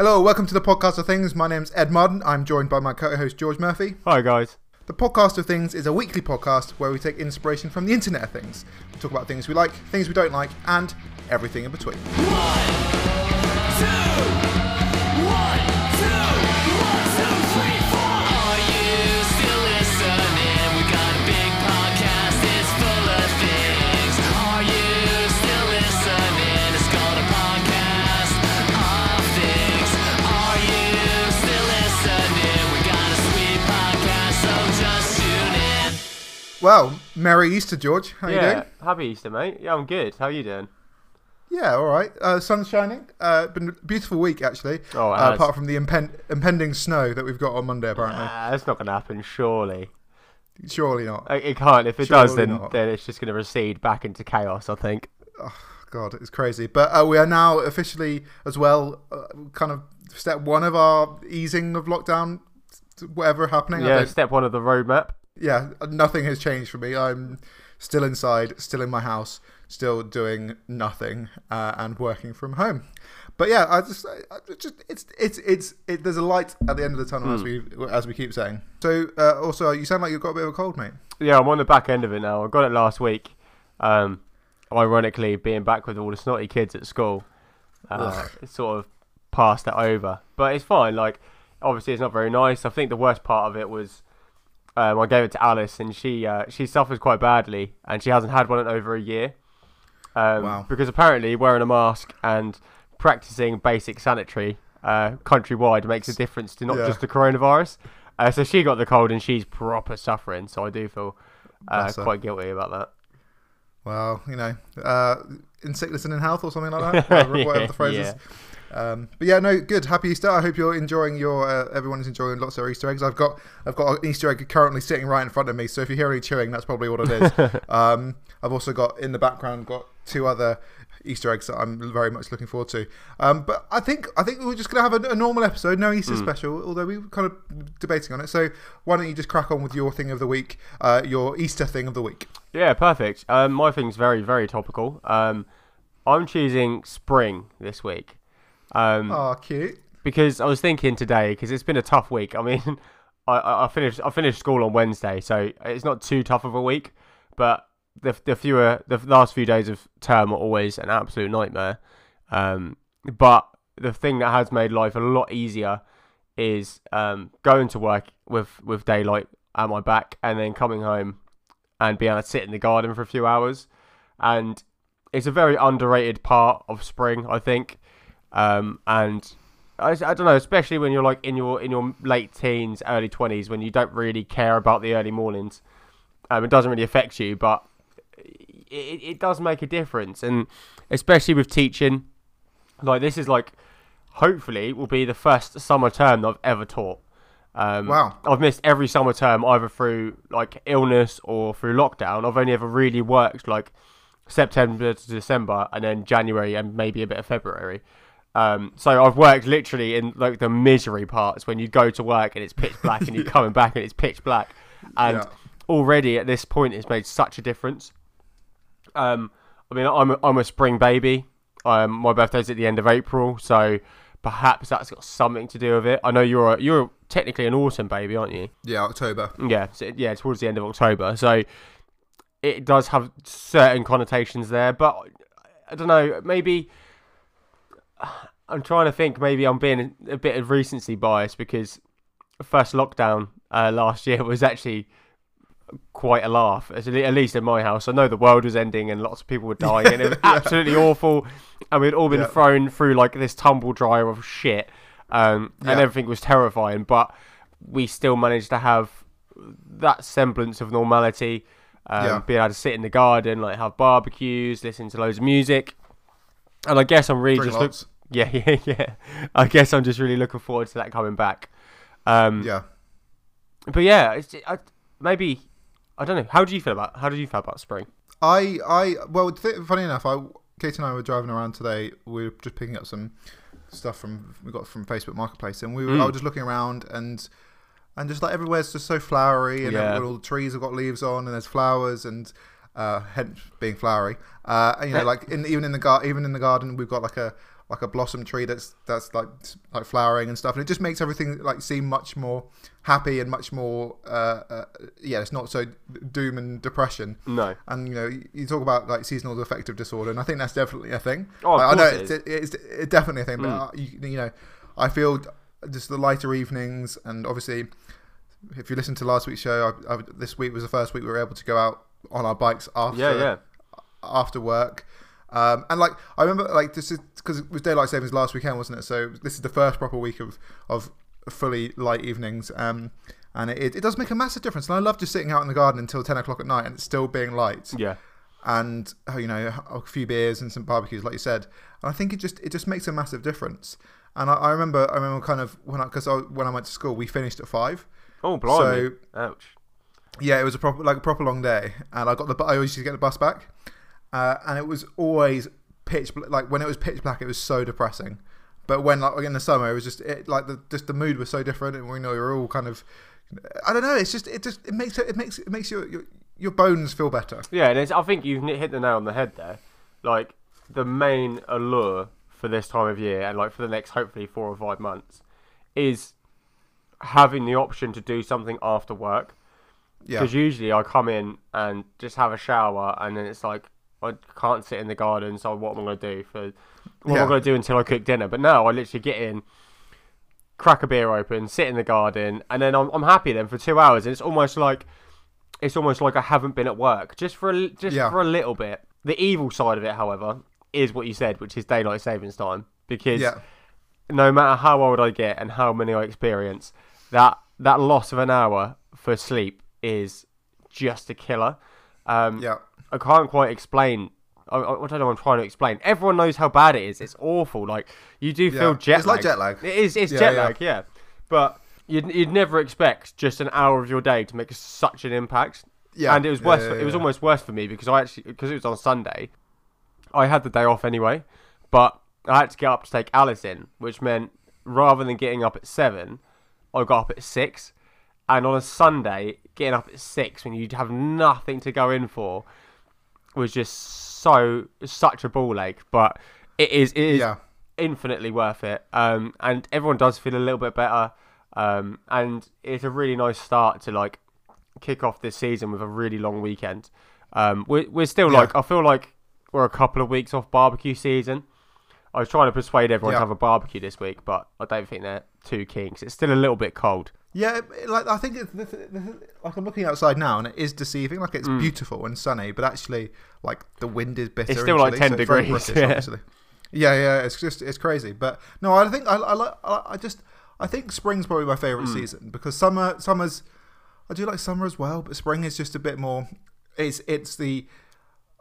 Hello, welcome to the podcast of things. My name's Ed Marden. I'm joined by my co-host George Murphy. Hi guys. The podcast of things is a weekly podcast where we take inspiration from the internet of things. We talk about things we like, things we don't like, and everything in between. Well, Merry Easter, George. How you doing? happy Easter, mate. Yeah, I'm good. How are you doing? Yeah, all right. Uh, sun's shining. Uh, been a beautiful week actually. Oh, uh, apart from the impen- impending snow that we've got on Monday, apparently. Ah, that's not going to happen, surely. Surely not. It it can't. If it does, then, not. then it's just going to recede back into chaos, I think. Oh, God, it's crazy. But uh, we are now officially, as well, uh, kind of step one of our easing of lockdown, whatever happening. Yeah, step one of the roadmap. Yeah, nothing has changed for me. I'm still inside, still in my house, still doing nothing, uh, and working from home. But yeah, I just, I just, it's, it's, it's, it, there's a light at the end of the tunnel, as we, as we keep saying. So, uh, also, you sound like you've got a bit of a cold, mate. Yeah, I'm on the back end of it now. I got it last week. Um, ironically, being back with all the snotty kids at school, uh, it sort of passed it over. But it's fine. Like, obviously, it's not very nice. I think the worst part of it was um, I gave it to Alice, and she uh, she suffers quite badly, and she hasn't had one in over a year. Um, Wow. Because apparently, wearing a mask and practicing basic sanitary uh, countrywide makes a difference to not Yeah. just the coronavirus. Uh, so she got the cold, and she's proper suffering. So I do feel uh, quite guilty about that. Well, you know, uh, in sickness and in health, or something like that, whatever, whatever the phrase is. Um, but yeah, no, good. Happy Easter. I hope you're enjoying your. Uh, everyone is enjoying lots of Easter eggs. I've got, I've got an Easter egg currently sitting right in front of me. So if you hear any chewing, that's probably what it is. um, I've also got in the background got two other Easter eggs that I'm very much looking forward to. Um, but I think, I think we're just gonna have a, a normal episode, no Easter special. Although we were kind of debating on it. So why don't you just crack on with your thing of the week, uh, your Easter thing of the week? Yeah, perfect. Um, my thing's very, very topical. Um, I'm choosing spring this week. Um, Oh, cute. because I was thinking today because it's been a tough week. I mean, I, I finished I finished school on Wednesday, so it's not too tough of a week. But the the fewer the last few days of term are always an absolute nightmare. Um, but the thing that has made life a lot easier is um, going to work with with daylight at my back and then coming home and being able to sit in the garden for a few hours. And it's a very underrated part of spring, I think. Um, and I, I don't know, especially when you're like in your in your late teens, early twenties, when you don't really care about the early mornings. Um, it doesn't really affect you, but it, it does make a difference, and especially with teaching, like this is like hopefully will be the first summer term that I've ever taught. Um, Wow. I've missed every summer term either through like illness or through lockdown. I've only ever really worked like September to December and then January and maybe a bit of February. Um, so I've worked literally in like the misery parts when you go to work and it's pitch black and you're coming back and it's pitch black. And Yeah. already at this point it's made such a difference. Um, I mean, I'm a, I'm a spring baby. Um, my birthday's at the end of April, so perhaps that's got something to do with it. I know you're a, you're technically an autumn baby, aren't you? Yeah, October. Yeah, so, yeah, towards the end of October. So it does have certain connotations there, but I don't know. Maybe I'm trying to think. Maybe I'm being a bit of recency bias because first lockdown uh, last year was actually quite a laugh, at least in my house. I know the world was ending and lots of people were dying, and it was absolutely awful. And we'd all been Yeah. thrown through like this tumble dryer of shit, um, and Yeah. everything was terrifying. But we still managed to have that semblance of normality. Um. Being able to sit in the garden, like have barbecues, listen to loads of music, and I guess I'm really just look- yeah, yeah, yeah. I guess I'm just really looking forward to that coming back. Um, Yeah. but yeah, it's, I, maybe I don't know. How do you feel about how do you feel about spring? I, I, well, th- funny enough, I, Kate and I were driving around today. We were just picking up some stuff from we got from Facebook Marketplace, and we were, I Mm. was just looking around and and just like everywhere's just so flowery, and Yeah. all the trees have got leaves on, and there's flowers, and uh, hence being flowery. Uh, and you know, like in even in the gar- even in the garden, we've got like a like a blossom tree that's that's like like flowering and stuff, and it just makes everything like seem much more happy and much more uh, uh, yeah, it's not so doom and depression. No, And you know, you talk about like seasonal affective disorder, and I think that's definitely a thing. Oh, Like, I know it it's, it's, it's definitely a thing, but Mm. uh, you, you know, I feel just the lighter evenings, and obviously, if you listen to last week's show, I, I, this week was the first week we were able to go out on our bikes after yeah, yeah, after work. Um, and like I remember, like this is because it was daylight savings last weekend, wasn't it? So this is the first proper week of of fully light evenings. Um, and it, it does make a massive difference. And I love just sitting out in the garden until ten o'clock at night and it's still being light yeah. and uh, you know a few beers and some barbecues, like you said. And I think it just it just makes a massive difference. And I, I remember I remember kind of when I because I, when I went to school, we finished at five. Oh, blimey! So Ouch. Yeah, it was a proper like a proper long day, and I got the I always used to get the bus back, uh, and it was always pitch like when it was pitch black, it was so depressing. But when like in the summer, it was just it, like the just the mood was so different, and we know you're all kind of I don't know. It's just it just it makes it, makes it makes your, your your bones feel better. Yeah, and I think you've hit the nail on the head there. Like the main allure for this time of year, and like for the next hopefully four or five months, is having the option to do something after work. Yeah, Because usually I come in and just have a shower, and then it's like I can't sit in the garden. So what am I going to do for? What am I going to do until I cook dinner? But no, I literally get in, crack a beer open, sit in the garden, and then I'm I'm happy then for two hours. And it's almost like it's almost like I haven't been at work just for a, just Yeah. for a little bit. The evil side of it, however, is what you said, which is daylight savings time. Because yeah, no matter how old I get and how many I experience, that that loss of an hour for sleep is just a killer. Um, yeah, I can't quite explain. I, I don't know what I'm trying to explain. Everyone knows how bad it is. It's awful. Like you do feel Yeah. jet It's lag. like jet lag. It is. It's Yeah, jet yeah. lag. Yeah, but you'd you'd never expect just an hour of your day to make such an impact. yeah. And it was worse. for, it was almost worse for me because I actually because it was on Sunday. I had the day off anyway, but I had to get up to take Alice in, which meant rather than getting up at seven, I got up at six. And on a Sunday, getting up at six when you'd have nothing to go in for was just so such a ball ache. But it is it is yeah. infinitely worth it. Um, and everyone does feel a little bit better. Um, and it's a really nice start to like kick off this season with a really long weekend. Um, we're we're still Yeah. like I feel like we're a couple of weeks off barbecue season. I was trying to persuade everyone Yeah. to have a barbecue this week, but I don't think they're too keen 'cause it's still a little bit cold. Yeah, like I think it's, like I'm looking outside now and it is deceiving. Like it's beautiful and sunny, but actually, like the wind is bitter. Mm. It's still like chilly, 10 so degrees, British, yeah. obviously. Yeah, yeah, it's just it's crazy. But no, I think I I, like- I, I just I think spring's probably my favorite Mm. season because summer summer's I do like summer as well, but spring is just a bit more. It's it's the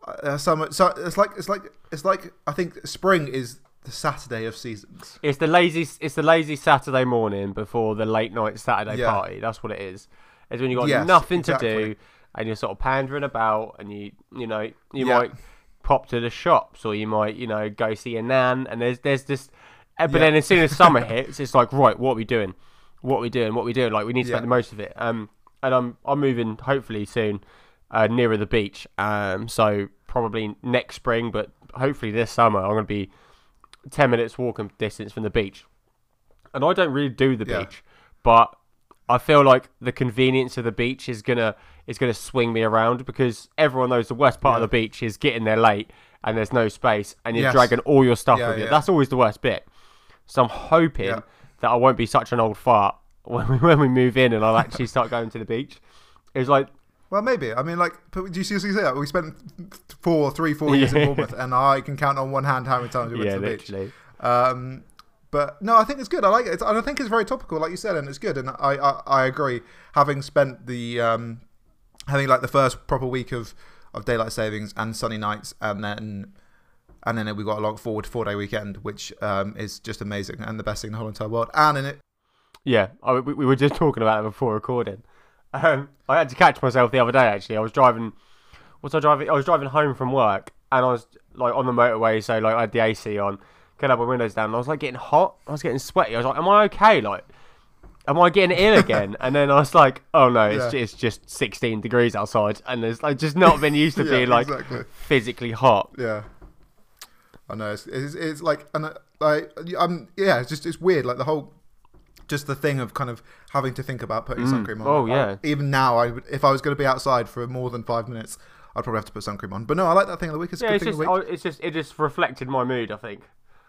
uh, summer. So it's like it's like it's like I think spring is the Saturday of seasons. It's the lazy it's the lazy Saturday morning before the late night Saturday Yeah. party. That's what it is. It's when you got Yes, nothing to do and you're sort of pandering about and you you know you Yeah. might pop to the shops or you might you know go see a nan and there's there's this but Yeah. then as soon as summer hits it's like right what are we doing what are we doing what are we doing like we need to make the most of it um and I'm I'm moving hopefully soon uh, nearer the beach um so probably next spring but hopefully this summer I'm gonna be 10 minutes walking distance from the beach. And I don't really do the Yeah. beach, but I feel like the convenience of the beach is gonna is gonna swing me around because everyone knows the worst part of the beach is getting there late and there's no space and you're Yes. dragging all your stuff Yeah, with you. yeah. That's always the worst bit. So I'm hoping Yeah. that I won't be such an old fart when we, when we move in and I'll actually start going to the beach. It's like Well, maybe. I mean, like, but do you seriously say that? We spent four, three, four years in Bournemouth, and I can count on one hand how many times we went yeah, to the beach. literally. Um, but no, I think it's good. I like it. And I think it's very topical, like you said, and it's good. And I, I, I agree. Having spent the, um, having like the first proper week of, of daylight savings and sunny nights, and then, and then we got a long forward four day weekend, which um, is just amazing and the best thing in the whole entire world. And in it, Yeah, I, we, we were just talking about it before recording. Um, I had to catch myself the other day. Actually, I was driving. Was I driving? I was driving home from work, and I was like on the motorway, so like I had the AC on, get up my windows down, and I was like getting hot. I was getting sweaty. I was like, "Am I okay? Like, am I getting ill again?" and then I was like, "Oh no, it's, Yeah. it's just 16 degrees outside, and there's like just not been used to Yeah, being like exactly. physically hot." Yeah, I know. It's, it's, it's like, and uh, Like, I'm yeah, it's just it's weird. Like the whole, just the thing of kind of having to think about putting sun cream on. Oh, yeah. Even now, I would, if I was going to be outside for more than five minutes, I'd probably have to put sun cream on. But no, I like that thing of the week. It's a Yeah, good it's thing just, of the week. oh, it's just, it just reflected my mood. I think.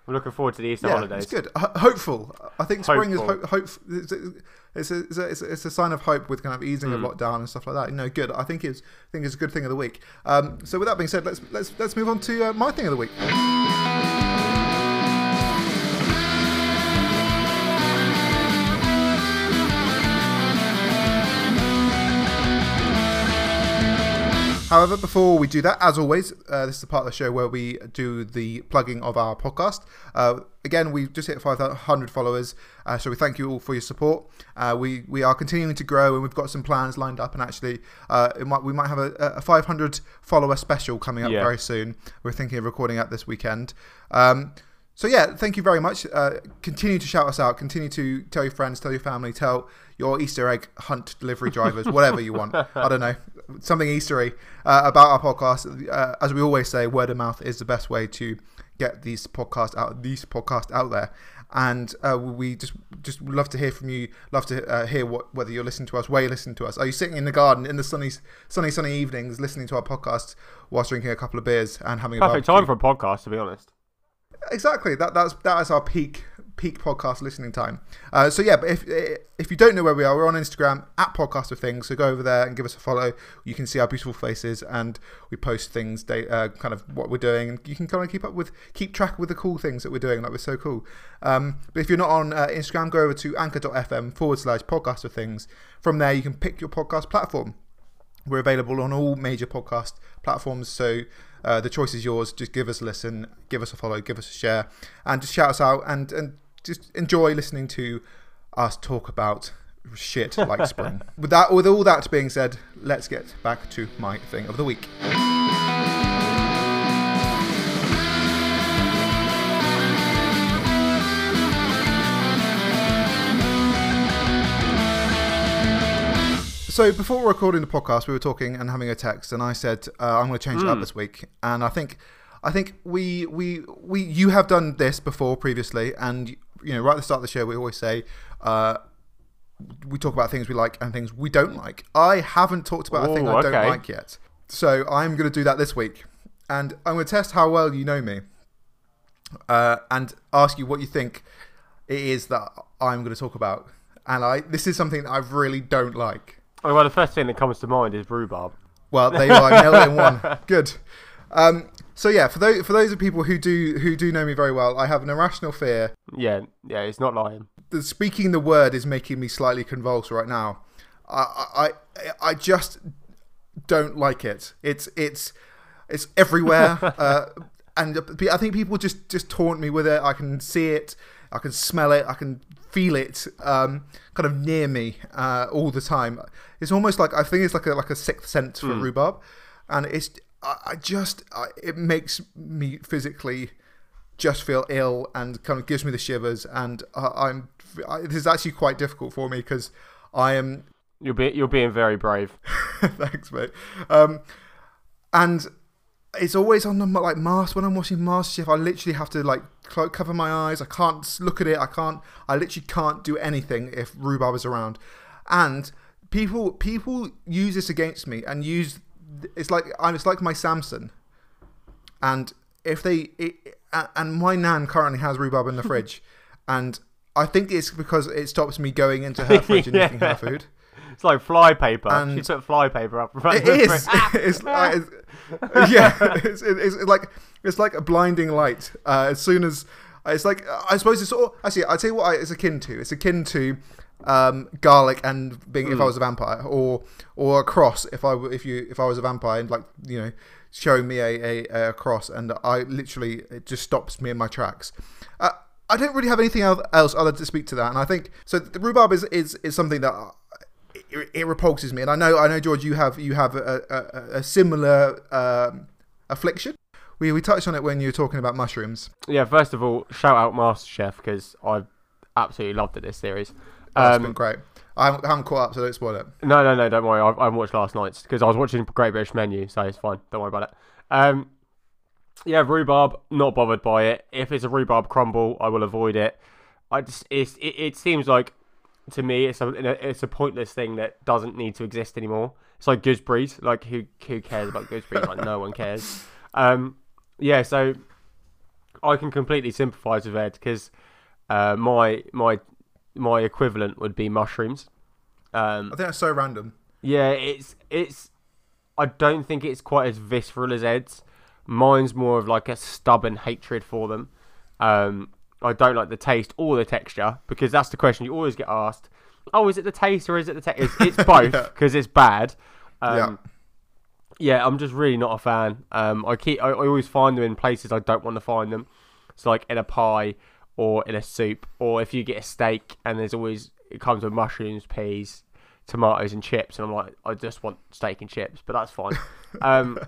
I'm looking forward to the Easter yeah, holidays. it's good. Ho- hopeful. I think spring is Hopeful. hope. it's, a, it's, a, it's, a, it's, a, sign of hope with kind of easing Hmm. of lockdown and stuff like that. You know, good. I think it's I think it's a good thing of the week. Um, so with that being said, let's let's let's move on to uh, my thing of the week. However, before we do that, as always, uh, this is the part of the show where we do the plugging of our podcast. Uh, again, we've just hit 500 followers, uh, so we thank you all for your support. Uh, we we are continuing to grow, and we've got some plans lined up. And actually, uh, it might we might have a, a 500 follower special coming up Yeah. very soon. We're thinking of recording that this weekend. Um, so yeah, thank you very much. Uh, continue to shout us out. Continue to tell your friends, tell your family, tell your Easter egg hunt delivery drivers, whatever you want. I don't know, something Eastery uh, about our podcast. Uh, as we always say, word of mouth is the best way to get these podcast out, these podcast out there. And uh, we just just love to hear from you. Love to uh, hear what whether you're listening to us, where you're listening to us. Are you sitting in the garden in the sunny, sunny, sunny evenings, listening to our podcast whilst drinking a couple of beers and having a Perfect barbecue? time for a podcast, to be honest. exactly that that's that is our peak peak podcast listening time. Uh, so yeah but if if you don't know where we are we're on instagram at podcast of things. So go over there and give us a follow. You can see our beautiful faces and we post things uh, kind of what we're doing. And you can kind of keep up with keep track with the cool things that we're doing like we're so cool. Um, but if you're not on uh, instagram go over to anchor.fm forward slash podcast of things. From there you can pick your podcast platform. We're available on all major podcast platforms, so uh, the choice is yours. Just give us a listen, give us a follow, give us a share, and just shout us out and, and just enjoy listening to us talk about shit like spring. With that, with all that being said, let's get back to my thing of the week. So before recording the podcast, we were talking and having a text, and I said uh, I'm going to change it up this week. And I think, I think we we we you have done this before previously, and you know right at the start of the show we always say. Uh, we talk about things we like and things we don't like. I haven't talked about a thing Ooh, I don't like yet. So I'm going to do that this week. And I'm going to test how well you know me uh, and ask you what you think it is that I'm going to talk about. And I this is something that I really don't like. Oh, well, the first thing that comes to mind is rhubarb. Well, there you are, it in one. Good. Um, so yeah, for those for those of people who do who do know me very well, I have an irrational fear Yeah, yeah, it's not lying. the speaking the word is making me slightly convulsed right now. I I I just don't like it. It's it's it's everywhere, uh, and I think people just just taunt me with it. I can see it, I can smell it, I can feel it, um, kind of near me uh, all the time. It's almost like I think it's like a like a sixth sense for rhubarb, and it's I, I just I, it makes me physically just feel ill and kind of gives me the shivers. And I'm I, this is actually quite difficult for me because I am. You're be, you're being very brave. thanks, mate. Um, and it's always on the like mask when I'm watching MasterChef. I literally have to like clo- cover my eyes. I can't look at it. I can't. I literally can't do anything if rhubarb is around. And people people use this against me and use it's like I'm it's like my Samson. And if they it, and my nan currently has rhubarb in the fridge, and I think it's because it stops me going into her fridge and eating her food. It's like fly paper. And- she took fly paper up. front It is. it's, like- it's- yeah. It's, it's, it's like it's like a blinding light. Uh, as soon as it's like I suppose it's all. actually I tell you what I, it's akin to. It's akin to um, garlic and being if I was a vampire, or or a cross if I if you if I was a vampire and like you know showing me a, a, a cross and I literally it just stops me in my tracks. Uh, I don't really have anything else other to speak to that, and I think so. The rhubarb is is, is something that it, it repulses me, and I know, I know, George, you have you have a, a, a similar um, affliction. We we touched on it when you were talking about mushrooms. Yeah, first of all, shout out MasterChef because I absolutely loved it this series. That's Um, been great. I haven't, haven't caught up, so don't spoil it. No, no, no, don't worry. I, I haven't watched last night's because I was watching Great British Menu, so it's fine. Don't worry about it. Um, Yeah, rhubarb. Not bothered by it. If it's a rhubarb crumble, I will avoid it. I just it's, it, it seems like to me it's a it's a pointless thing that doesn't need to exist anymore. It's like gooseberries. Like who who cares about gooseberries? like no one cares. Um, yeah. So I can completely sympathise with Ed because uh, my my my equivalent would be mushrooms. Um, I think that's so random. yeah, it's it's. I don't think it's quite as visceral as Ed's. Mine's more of like a stubborn hatred for them. Um, I don't like the taste or the texture because that's the question you always get asked. Oh, is it the taste or is it the texture? It's, it's both Yeah. because it's bad. Um, yeah. yeah, I'm just really not a fan. Um, I keep I, I always find them in places I don't want to find them. So like in a pie or in a soup, or if you get a steak and there's always it comes with mushrooms, peas, tomatoes, and chips, and I'm like, I just want steak and chips, but that's fine. um,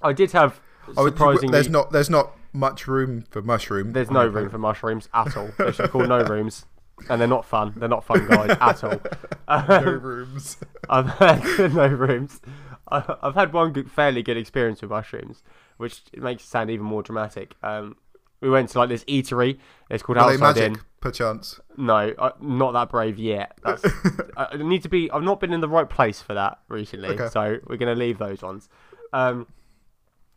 I did have Oh, surprisingly. there's not there's not much room for mushroom. There's no room for mushrooms at all. They should be called no rooms, and they're not fun. They're not fun guys at all. no rooms. I've had no rooms. I- I've had one good, fairly good experience with mushrooms, which makes it sound even more dramatic. Um, we went to like this eatery. It's called Are Outside magic, Inn. perchance? No, I, not that brave yet. That's, I I need to be. I've not been in the right place for that recently, Okay. so we're gonna leave those ones. Um,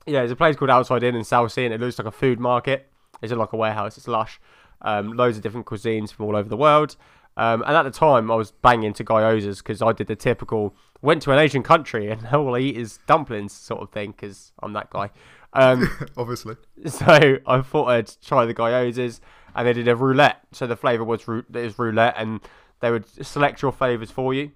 yeah, there's a place called Outside Inn in Southsea, and it looks like a food market. It's like a warehouse. It's lush. Um, loads of different cuisines from all over the world. Um, and at the time, I was banging to gyozas because I did the typical went to an Asian country and all I eat is dumplings sort of thing because I'm that guy. Um, Obviously. so I thought I'd try the gyozas, and they did a roulette. So the flavour was was roulette, and they would select your flavours for you.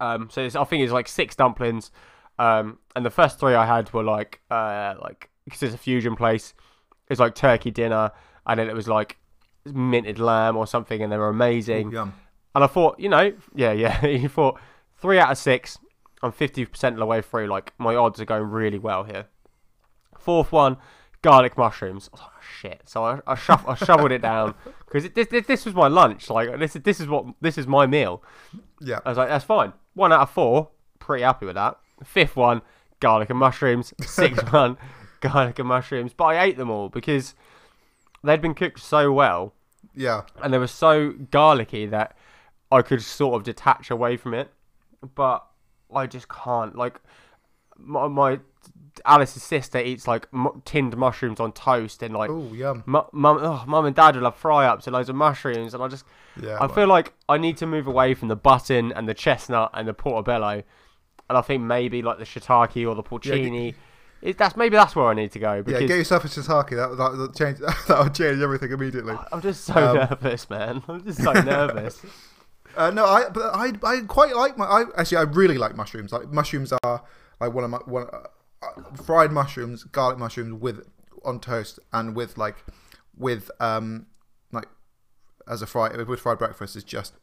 Um, so it's, I think it's like six dumplings, um, and the first three I had were like uh, like because it's a fusion place. It's like turkey dinner, and then it was like minted lamb or something, and they were amazing. Ooh. And I thought, you know, yeah, yeah. you thought three out of six. I'm 50% of the way through. Like, my odds are going really well here. Fourth one, garlic mushrooms. I was like, oh, shit. So I, I, shuff, I shoveled it down because this, this, this was my lunch. Like, this is, this is what, this is my meal. Yeah. I was like, that's fine. One out of four, pretty happy with that. Fifth one, garlic and mushrooms. Sixth one, garlic and mushrooms. But I ate them all because they'd been cooked so well Yeah. and they were so garlicky that I could sort of detach away from it, but I just can't. Like my, my Alice's sister eats like m- tinned mushrooms on toast, and like Oh, yum. mu- mum, oh, mum and dad will have fry ups and loads of mushrooms, and I just Yeah. I feel like I need to move away from the button and the chestnut and the portobello, and I think maybe like the shiitake or the porcini. it, that's maybe that's where I need to go yeah, get yourself a shiitake. That that would change. That would change everything immediately. I'm just so Um, nervous, man. I'm just so nervous. Uh, no, I but I I quite like my. I actually I really like mushrooms. Like mushrooms are like one of my one fried mushrooms, garlic mushrooms with on toast and with like with um like as a fried with fried breakfast is just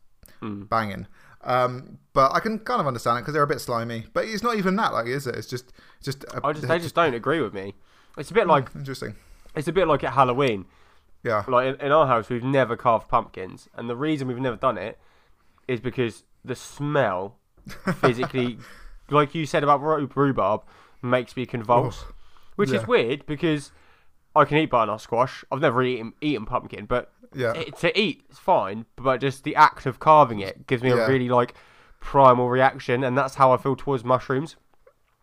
Mm. banging. Um, but I can kind of understand it because they're a bit slimy. But it's not even that, like, is it? It's just just. A, I just they just don't agree with me. It's a bit like interesting. it's a bit like at Halloween. Yeah, Like in, in our house, we've never carved pumpkins, and the reason we've never done it is because the smell physically, like you said about rhubarb, makes me convulse, which yeah. is weird because I can eat butternut squash. I've never eaten eaten pumpkin, but yeah. it, to eat it's fine, but just the act of carving it gives me Yeah. a really like primal reaction, and that's how I feel towards mushrooms,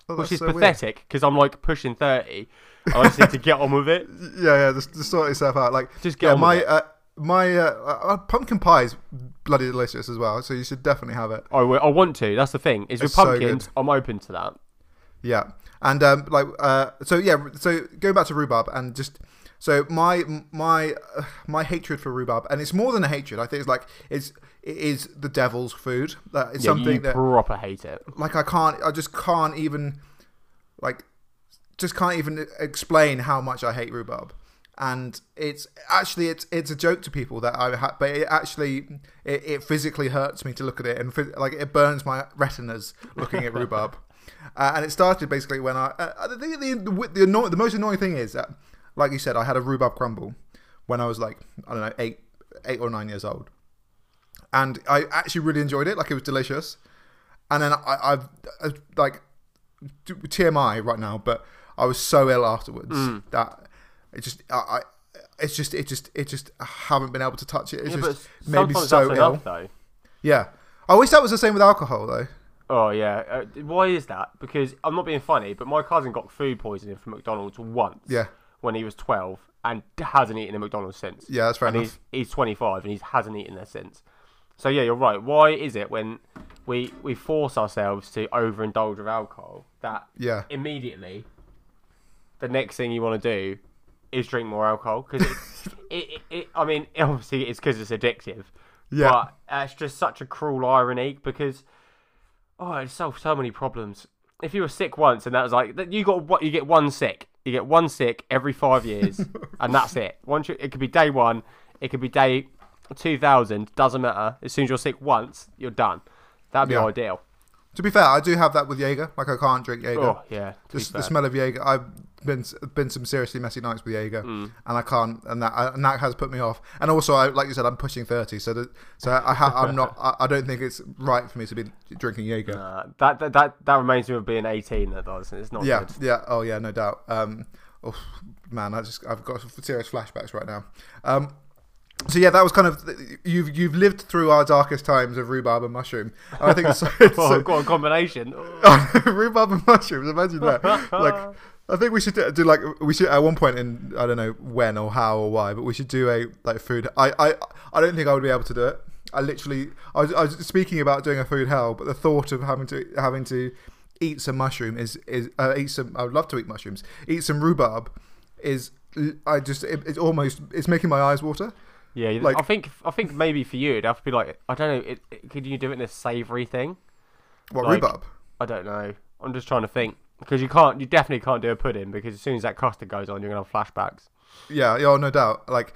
Oh, which is so pathetic because I'm like pushing thirty. I just need to get on with it. Yeah, yeah. Just, just sort yourself out. Like Just get yeah, on my uh, my uh, uh, pumpkin pie is bloody delicious as well. So you should definitely have it. I, want to. That's the thing. Is with It's so pumpkins, good. I'm open to that. Yeah, and um, like uh, so yeah. So going back to rhubarb and just so my my uh, my hatred for rhubarb, and it's more than a hatred. I think it's like it's it is the devil's food. That it's Yeah, something you that proper hate it. like I can't. I just can't even like just can't even explain how much I hate rhubarb. And it's actually it's it's a joke to people that I have, but it actually it, it physically hurts me to look at it and like it burns my retinas looking at rhubarb. Uh, and it started basically when I uh, the the, the, the most annoying thing is that like you said I had a rhubarb crumble when I was like I don't know eight eight or nine years old, and I actually really enjoyed it like it was delicious. And then I, I've uh, like TMI right now, but I was so ill afterwards Mm. that it just I, I it's just it just it just I haven't been able to touch it. It's Yeah, just made me so ill. enough, though. Yeah, I wish that was the same with alcohol though. Oh yeah. Uh, why is that? Because I'm not being funny, but my cousin got food poisoning from McDonald's once. Yeah. When he was 12 and hasn't eaten a McDonald's since. Yeah, that's fair and enough. he's he's 25 and he hasn't eaten there since. So yeah, you're right. Why is it when we we force ourselves to overindulge with alcohol that Yeah, immediately the next thing you want to do is drink more alcohol because it, it, it, I mean obviously it's because it's addictive yeah, but uh, it's just such a cruel irony because oh it solves so many problems. If you were sick once and that was like you got what you get one sick. You get one sick every five years and that's it. Once you, it could be day one it could be day 2000 doesn't matter. As soon as you're sick once you're done. That'd be Yeah. ideal To be fair, I do have that with Jaeger. Like I can't drink Jaeger. oh yeah Just the smell of Jaeger. I've been been some seriously messy nights with Jaeger, Mm. and I can't, and that and that has put me off. And also, I, like you said, I'm pushing thirty, so that so I ha, I'm not. I, I don't think it's right for me to be drinking Jaeger. Nah, that, that that that reminds me of being 18 that does it's not yeah, good yeah. Oh yeah, no doubt. Um, oh man, I just I've got some serious flashbacks right now. Um, so yeah, that was kind of you've you've lived through our darkest times of rhubarb and mushroom. I think it's, oh, so, got a combination rhubarb and mushrooms. Imagine that. like, I think we should do, do like we should at one point in I don't know when or how or why, but we should do a like food. I I I don't think I would be able to do it. I literally I was, I was speaking about doing a food hell, but the thought of having to having to eat some mushroom is is uh, eat some. I would love to eat mushrooms. Eat some rhubarb is. I just it, it's almost it's making my eyes water. Yeah, Like- I think I think maybe for you it'd have to be like I don't know. It, it- could you do it in a savoury thing? What Like- rhubarb? I don't know. I'm just trying to think because you can't. You definitely can't do a pudding because as soon as that custard goes on, you're gonna have flashbacks. Yeah, yeah, no doubt. Like,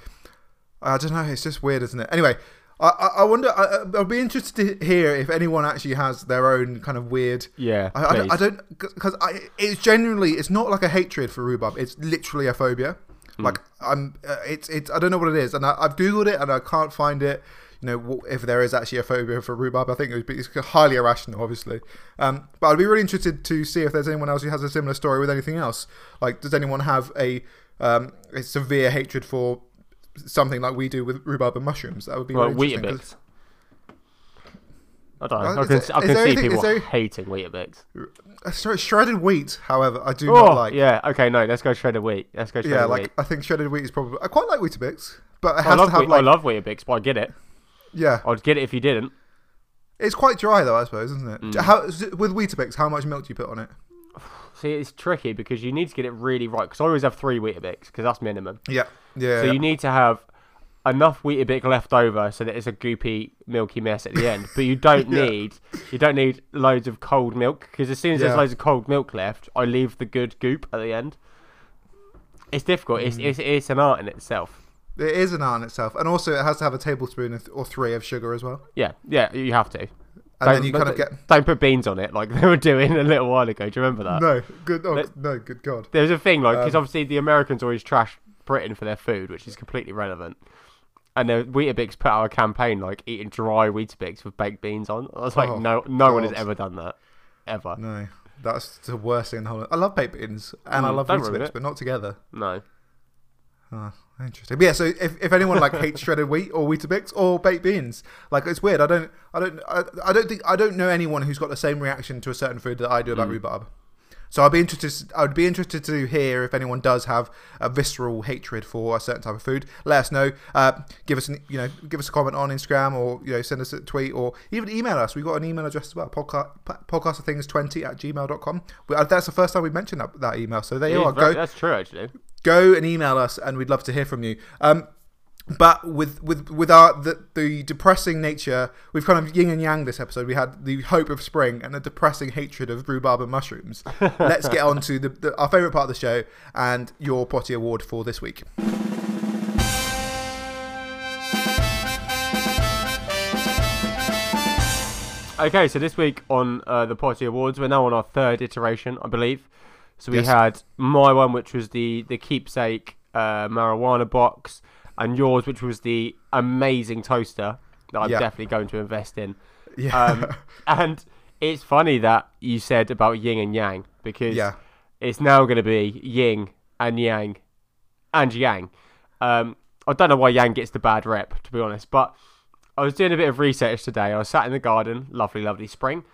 I don't know. It's just weird, isn't it? Anyway, I, I I wonder. I, I'll be interested to hear if anyone actually has their own kind of weird. Yeah, I, I, don't- I don't because I it's genuinely it's not like a hatred for rhubarb. It's literally a phobia. Hmm. Like I'm, uh, it's it's I don't know what it is, and I, I've googled it and I can't find it. You know, if there is actually a phobia for rhubarb, I think it would be, it's highly irrational, obviously. Um, but I'd be really interested to see if there's anyone else who has a similar story with anything else. Like, does anyone have a um, a severe hatred for something like we do with rhubarb and mushrooms? That would be Well, really interesting. I don't know. Uh, I can, there- s- I is can see is people there- hating Weetabix. Uh, sorry, shredded wheat, however, I do Oh, not like. yeah. Okay, no, let's go shredded wheat. Let's go shredded Yeah, wheat. like I think shredded wheat is probably. I quite like Weetabix, but it I has love, to have wheat, like. I love Weetabix, but I get it. yeah, I'd get it if you didn't. it's quite dry though, I suppose, isn't it? Mm. How with Weetabix, how much milk do you put on it? See, it's tricky because you need to get it really right. Because I always have three Weetabix because that's minimum. Yeah, yeah. So yeah. you need to have enough Weetabix left over so that it's a goopy, milky mess at the end. But you don't Yeah. need you don't need loads of cold milk because as soon as Yeah. there's loads of cold milk left, I leave the good goop at the end. It's difficult. Mm. It's, it's it's an art in itself. It is an art in itself, and also it has to have a tablespoon or three of sugar as well, Yeah, yeah, you have to. and Don't- then you kind of get Don't put beans on it like they were doing a little while ago. Do you remember that? no good. Oh, Let- no, good God. There's a thing like because Um, obviously the Americans always trash Britain for their food, which is completely relevant. And the Weetabix put out a campaign like eating dry Weetabix with baked beans on. I was like, Oh, no, no one has God. ever done that, ever. No, that's the worst thing in the whole. I love baked beans and I Mm, love don't ruin Weetabix, it. but not together. No. Ah, interesting. But yeah, so if, if anyone like hates shredded wheat or Weetabix or baked beans, like it's weird. I don't I don't I, I don't think I don't know anyone who's got the same reaction to a certain food that I do about Mm. rhubarb. So I'd be interested. I would be interested to hear if anyone does have a visceral hatred for a certain type of food. Let us know. Uh, give us an, you know give us a comment on Instagram or you know send us a tweet or even email us. We've got an email address as well. Podcast podcast of things twenty at gmail.com. We, uh, that's the first time we've mentioned that, that email. So there you are. Go That's true, actually. go and email us and we'd love to hear from you um but with with with our the, the depressing nature we've kind of yin and yang this episode we had the hope of spring and the depressing hatred of rhubarb and mushrooms let's get on to the, the, our favorite part of the show and your potty award for this week Okay, so this week on uh, the Potty Awards, we're now on our third iteration, I believe. So we Yes. had my one, which was the the keepsake uh, marijuana box, and yours, which was the amazing toaster that I'm Yeah. definitely going to invest in. yeah Um, and it's funny that you said about yin and yang because yeah It's now going to be yin and yang and yang. Um, I don't know why yang gets the bad rep, to be honest, but I was doing a bit of research today. I was sat in the garden, lovely, lovely spring,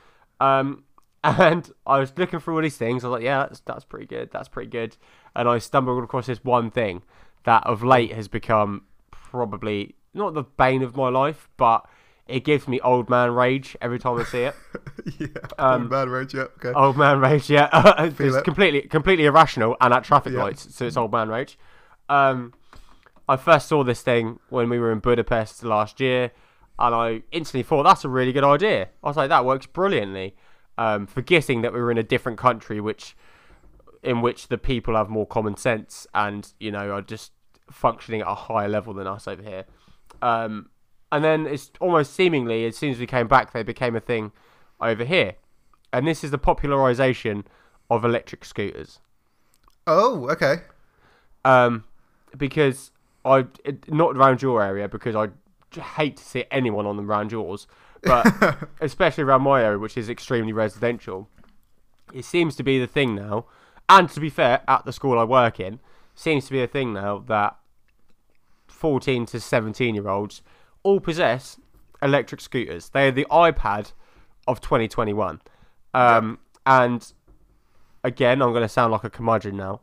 um, and I was looking through all these things. I was like, yeah, that's that's pretty good. That's pretty good. And I stumbled across this one thing that of late has become probably not the bane of my life, but it gives me old man rage every time I see it. yeah, um, old man rage. Yeah, okay. Old man rage. Yeah, it's it. completely completely irrational and at traffic yeah. lights, so it's old man rage. Um, I first saw this thing when we were in Budapest last year, and I instantly thought that's a really good idea. I was like, that works brilliantly. Um, forgetting that we were in a different country, which in which the people have more common sense and you know are just functioning at a higher level than us over here. Um, and then it's almost seemingly as soon as we came back, they became a thing over here, and this is the popularization of electric scooters. Oh, okay. Um, because I not around your area because I hate to see anyone on them around yours, but especially around my area, which is extremely residential. It seems to be the thing now, and to be fair, at the school I work in, seems to be a thing now that 14 to 17 year olds all possess electric scooters. They are the iPad of 2021. Um. And again, I'm going to sound like a curmudgeon now,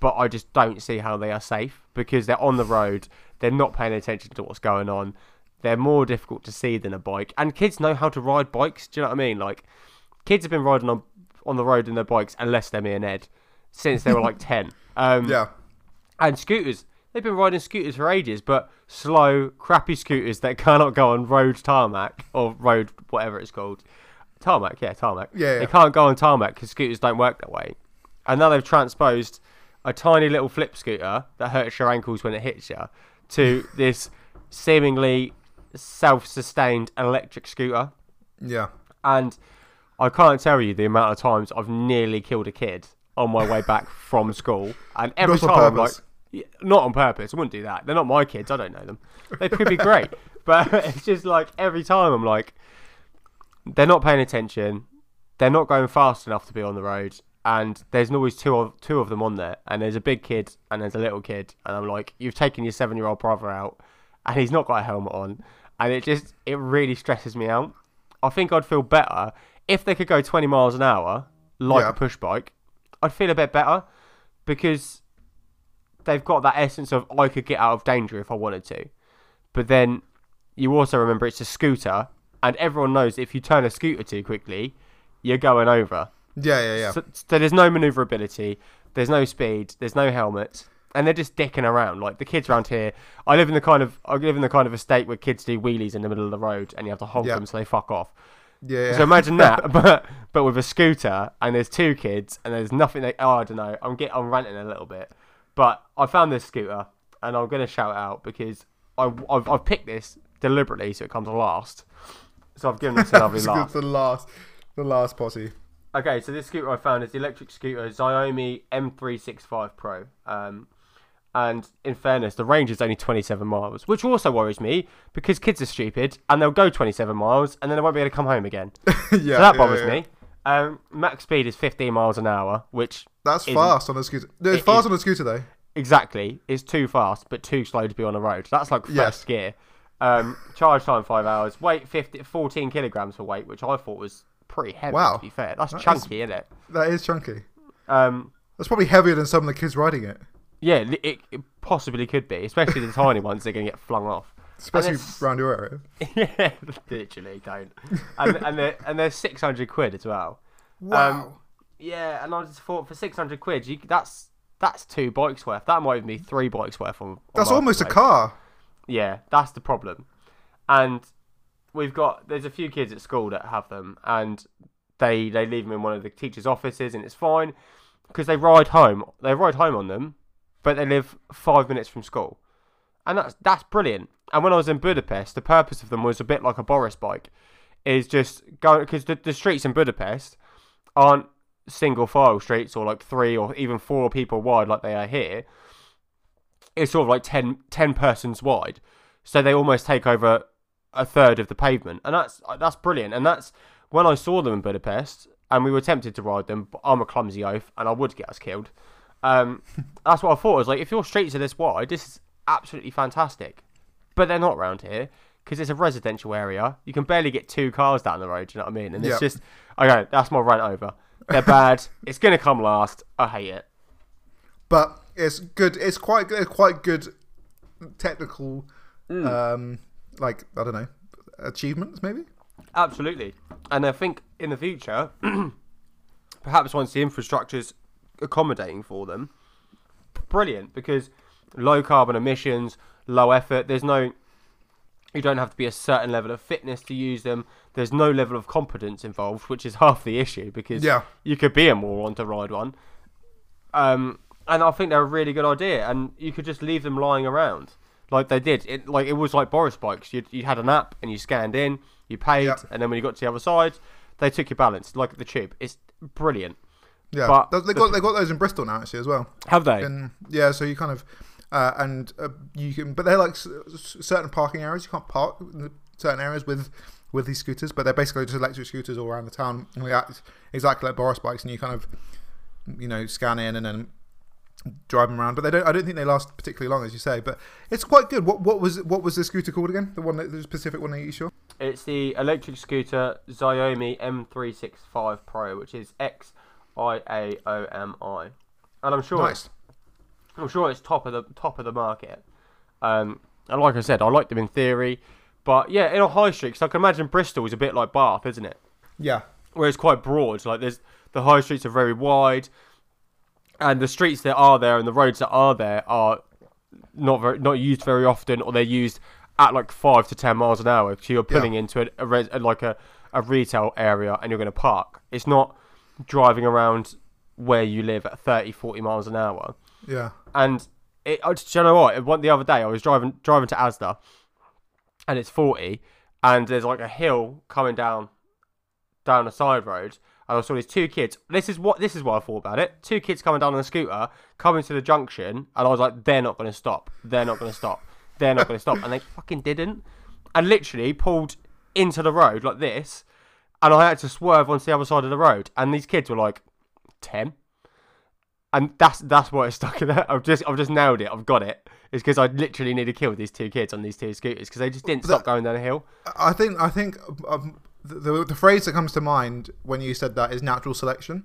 but I just don't see how they are safe because they're on the road. They're not paying attention to what's going on. They're more difficult to see than a bike. And kids know how to ride bikes. Do you know what I mean? Like, kids have been riding on on the road in their bikes, unless they're me and Ed, since they were like 10. Um, yeah. And scooters, they've been riding scooters for ages, but slow, crappy scooters that cannot go on road tarmac or road whatever it's called. Tarmac, yeah, tarmac. Yeah, yeah. They can't go on tarmac because scooters don't work that way. And now they've transposed a tiny little flip scooter that hurts your ankles when it hits you to this seemingly self-sustained electric scooter. Yeah. And I can't tell you the amount of times I've nearly killed a kid on my way back from school, and every time I'm like, not on purpose. I wouldn't do that. They're not my kids. I don't know them. They could be great, but it's just like every time I'm like, they're not paying attention. They're not going fast enough to be on the road, and there's always two of two of them on there. And there's a big kid and there's a little kid, and I'm like, you've taken your seven year old brother out, and he's not got a helmet on, and it just it really stresses me out. I think I'd feel better if they could go 20 miles an hour like yeah. a push bike. I'd feel a bit better because they've got that essence of I could get out of danger if I wanted to. But then you also remember it's a scooter, and everyone knows if you turn a scooter too quickly, you're going over. Yeah, yeah, yeah. So, so there's no maneuverability, there's no speed, there's no helmets, and they're just dicking around. Like the kids around here, I live in the kind of I live in the kind of estate where kids do wheelies in the middle of the road, and you have to honk them so they fuck off. Yeah. So imagine that, but but with a scooter, and there's two kids, and there's nothing. They, oh, I don't know. I'm get I'm ranting a little bit, but I found this scooter, and I'm gonna shout out because I, I've, I've picked this deliberately so it comes last. So I've given this a lovely last. the last, the last posse. Okay, so this scooter I found is the electric scooter Xiaomi M365 Pro. Um, and in fairness, the range is only 27 miles, which also worries me because kids are stupid and they'll go 27 miles and then they won't be able to come home again. yeah, so that bothers yeah, yeah. me. Um, max speed is 15 miles an hour, which that's fast on a scooter. No, it's it fast is, on a scooter though. Exactly, it's too fast but too slow to be on the road. That's like first yes. gear. Um, charge time five hours. Weight 50, 14 kilograms for weight, which I thought was pretty heavy. Wow. to be fair, that's that chunky, is, isn't it? That is chunky. Um, that's probably heavier than some of the kids riding it. Yeah, it, it possibly could be, especially the tiny ones. They're going to get flung off. Especially around your area. yeah, literally don't. And and they're and they're six hundred quid as well. Wow. Um, yeah, and I just thought for six hundred quid, you, that's that's two bikes worth. That might even be three bikes worth on. on that's almost a car. Yeah, that's the problem. And we've got there's a few kids at school that have them, and they they leave them in one of the teachers' offices, and it's fine because they ride home. They ride home on them, but they live five minutes from school, and that's that's brilliant. And when I was in Budapest, the purpose of them was a bit like a Boris bike, is just going because the, the streets in Budapest aren't single file streets or like three or even four people wide like they are here. It's sort of like 10, 10 persons wide, so they almost take over a third of the pavement, and that's that's brilliant. And that's when I saw them in Budapest. and we were tempted to ride them, but I'm a clumsy oaf, and I would get us killed. Um, that's what I thought. I was like, if your streets are this wide, this is absolutely fantastic. But they're not around here because it's a residential area. You can barely get two cars down the road. Do you know what I mean? And it's Yep. just okay. That's my rant over. They're bad. it's gonna come last. I hate it. but it's good. It's quite good. Quite good technical, Mm. um, like I don't know, achievements maybe. Absolutely. And I think in the future, perhaps once the infrastructure's accommodating for them, brilliant because low carbon emissions, low effort, there's no you don't have to be a certain level of fitness to use them. There's no level of competence involved, which is half the issue because Yeah. you could be a moron to ride one. Um, and I think they're a really good idea, and you could just leave them lying around like they did. It like it was like Boris bikes. You you had an app and you scanned in, you paid, Yeah. and then when you got to the other side, they took your balance like the tube. It's brilliant. Yeah, But they got they got those in Bristol now actually as well. Have they? And yeah, so you kind of uh, and uh, you can, but they're like s- s- certain parking areas. You can't park in certain areas with with these scooters, but they're basically just electric scooters all around the town. And they act exactly like Boris bikes, and you kind of you know scan in and then drive them around. But they don't. I don't think they last particularly long, as you say. But it's quite good. What what was what was the scooter called again? The one that the specific one? Are you sure? It's the electric scooter Xiaomi M365 Pro, which is X I A O M I, and I'm sure Nice. I'm sure it's top of the top of the market. Um, and like I said, I like them in theory, but yeah, in a high street, 'cause I can imagine Bristol is a bit like Bath, isn't it? Yeah. Where it's quite broad. Like there's the high streets are very wide, and the streets that are there and the roads that are there are not very not used very often, or they're used at like five to ten miles an hour. So you're pulling into a, a, res, like a, a retail area and you're going to park. It's not driving around where you live at 30, 40 miles an hour. Yeah. And it, I just, do you know what? It, one, the other day, I was driving driving to Asda, and it's forty, and there's like a hill coming down down a side road, and I saw these two kids. This is what this is what I thought about it. Two kids coming down on a scooter, coming to the junction, and I was like, they're not going to stop. They're not going to stop. They're not going to stop, and they fucking didn't, and literally pulled into the road like this, and I had to swerve onto the other side of the road, and these kids were like ten and that's that's what it's stuck in there. I've just I've just nailed it. I've got it. It's because I literally need to kill these two kids on these two scooters because they just didn't stop going down the hill. I think I think um, the, the the phrase that comes to mind when you said that is natural selection.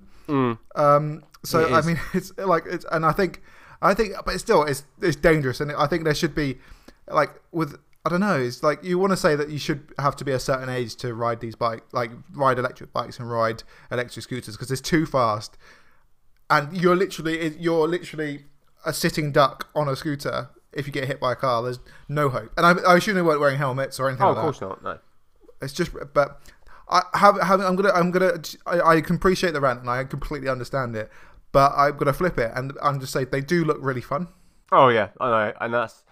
Um, so I mean, it's like it's, and I think I think, but it's still it's it's dangerous, and I think there should be like with I don't know, it's like you want to say that you should have to be a certain age to ride these bike, like ride electric bikes and ride electric scooters because it's too fast, and you're literally you're literally a sitting duck on a scooter. If you get hit by a car, there's no hope. And I, I assume they weren't wearing helmets or anything Oh, like of that. course not. No. It's just, but I have, have I'm gonna, I'm gonna, I, I can appreciate the rant and I completely understand it, but I'm gonna flip it and I'm just say they do look really fun. Oh yeah, I know, and that's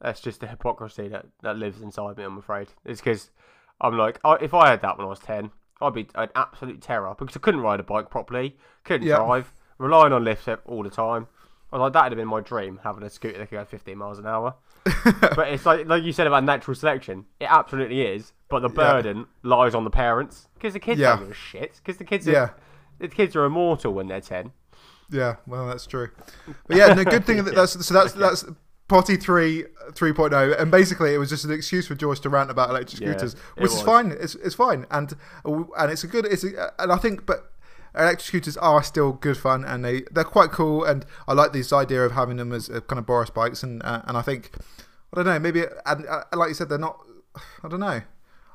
that's just the hypocrisy that that lives inside me. I'm afraid it's because I'm like, I, if I had that when I was ten, I'd be an absolute terror because I couldn't ride a bike properly, couldn't Yeah. drive, relying on lifts all the time. I was like, that'd have been my dream, having a scooter that could go 15 miles an hour. but it's like like you said about natural selection, it absolutely is. But the Yeah. burden lies on the parents because the kids Yeah. don't give a shit. Because the kids, Yeah. are, the kids are immortal when they're 10. Yeah, well, that's true. But yeah, no good thing that that's so that's that's potty three 3.0 and basically it was just an excuse for George to rant about electric Yeah, scooters, which is fine. It's it's fine and and it's a good it's a, and I think but electric scooters are still good fun and they they're quite cool and I like this idea of having them as a kind of Boris bikes and uh, and I think I don't know maybe and uh, like you said they're not I don't know.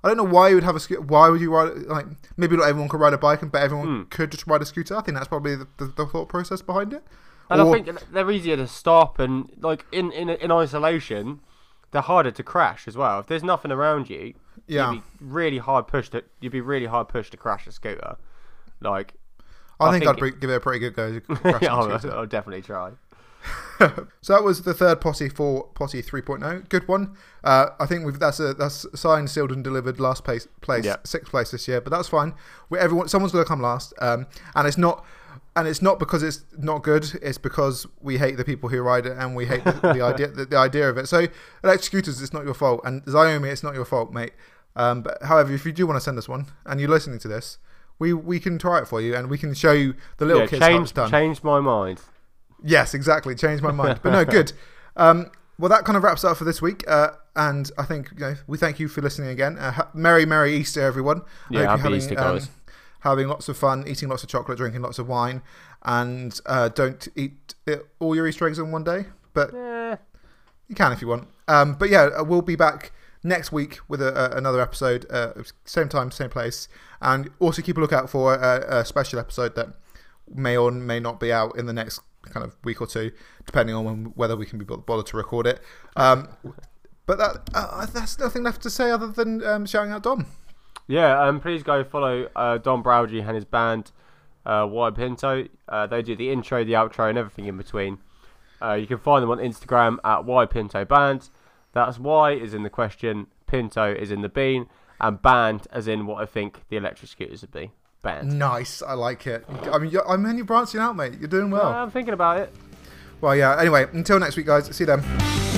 I don't know why you would have a scooter. Why would you ride? Like maybe not everyone could ride a bike, but everyone Hmm. could just ride a scooter. I think that's probably the, the, the thought process behind it. And Or- I think they're easier to stop and like in, in in isolation, they're harder to crash as well. If there's nothing around you, Yeah. you'd be really hard pushed to you'd be really hard pushed to crash a scooter. Like I, I think, think I'd pre- give it a pretty good go. yeah, I'll. I'll definitely try. so that was the third posse for posse 3.0. Good one. Uh, I think we've that's a that's signed, sealed, and delivered. Last place, place Yeah. sixth place this year, but that's fine. We everyone, someone's going to come last, um, and it's not. And it's not because it's not good. It's because we hate the people who ride it, and we hate the, the idea the, the idea of it. So, electric scooters, it's not your fault, and Xiaomi, it's not your fault, mate. Um, but however, if you do want to send us one, and you're listening to this, we we can try it for you, and we can show you the little yeah, kids how it's change, done. change my mind. Yes, exactly. Change my mind. But no, good. Um, well, that kind of wraps up for this week. Uh, and I think you know, we thank you for listening again. Uh, ha- Merry, Merry Easter, everyone. Yeah, hope happy you're Easter, um, guys. Having lots of fun, eating lots of chocolate, drinking lots of wine, and uh, don't eat all your Easter eggs in one day. But Eh, you can if you want. Um, but yeah, uh, we'll be back next week with a, a, another episode, uh, same time, same place, and also keep a lookout for a, a special episode that may or may not be out in the next kind of week or two, depending on when, whether we can be bothered to record it. Um, but that uh, that's nothing left to say other than um, shouting out Dom. Yeah, um, please go follow uh, Don Browdy and his band, uh, Why Pinto. Uh, they do the intro, the outro, and everything in between. Uh, you can find them on Instagram at Why Pinto Band. That's Y is in the question, Pinto is in the bean, and band as in what I think the electric scooters would be. Band. Nice, I like it. I mean, you're, I mean, you're branching out, mate. You're doing well. Uh, I'm thinking about it. Well, yeah. Anyway, until next week, guys. See you then.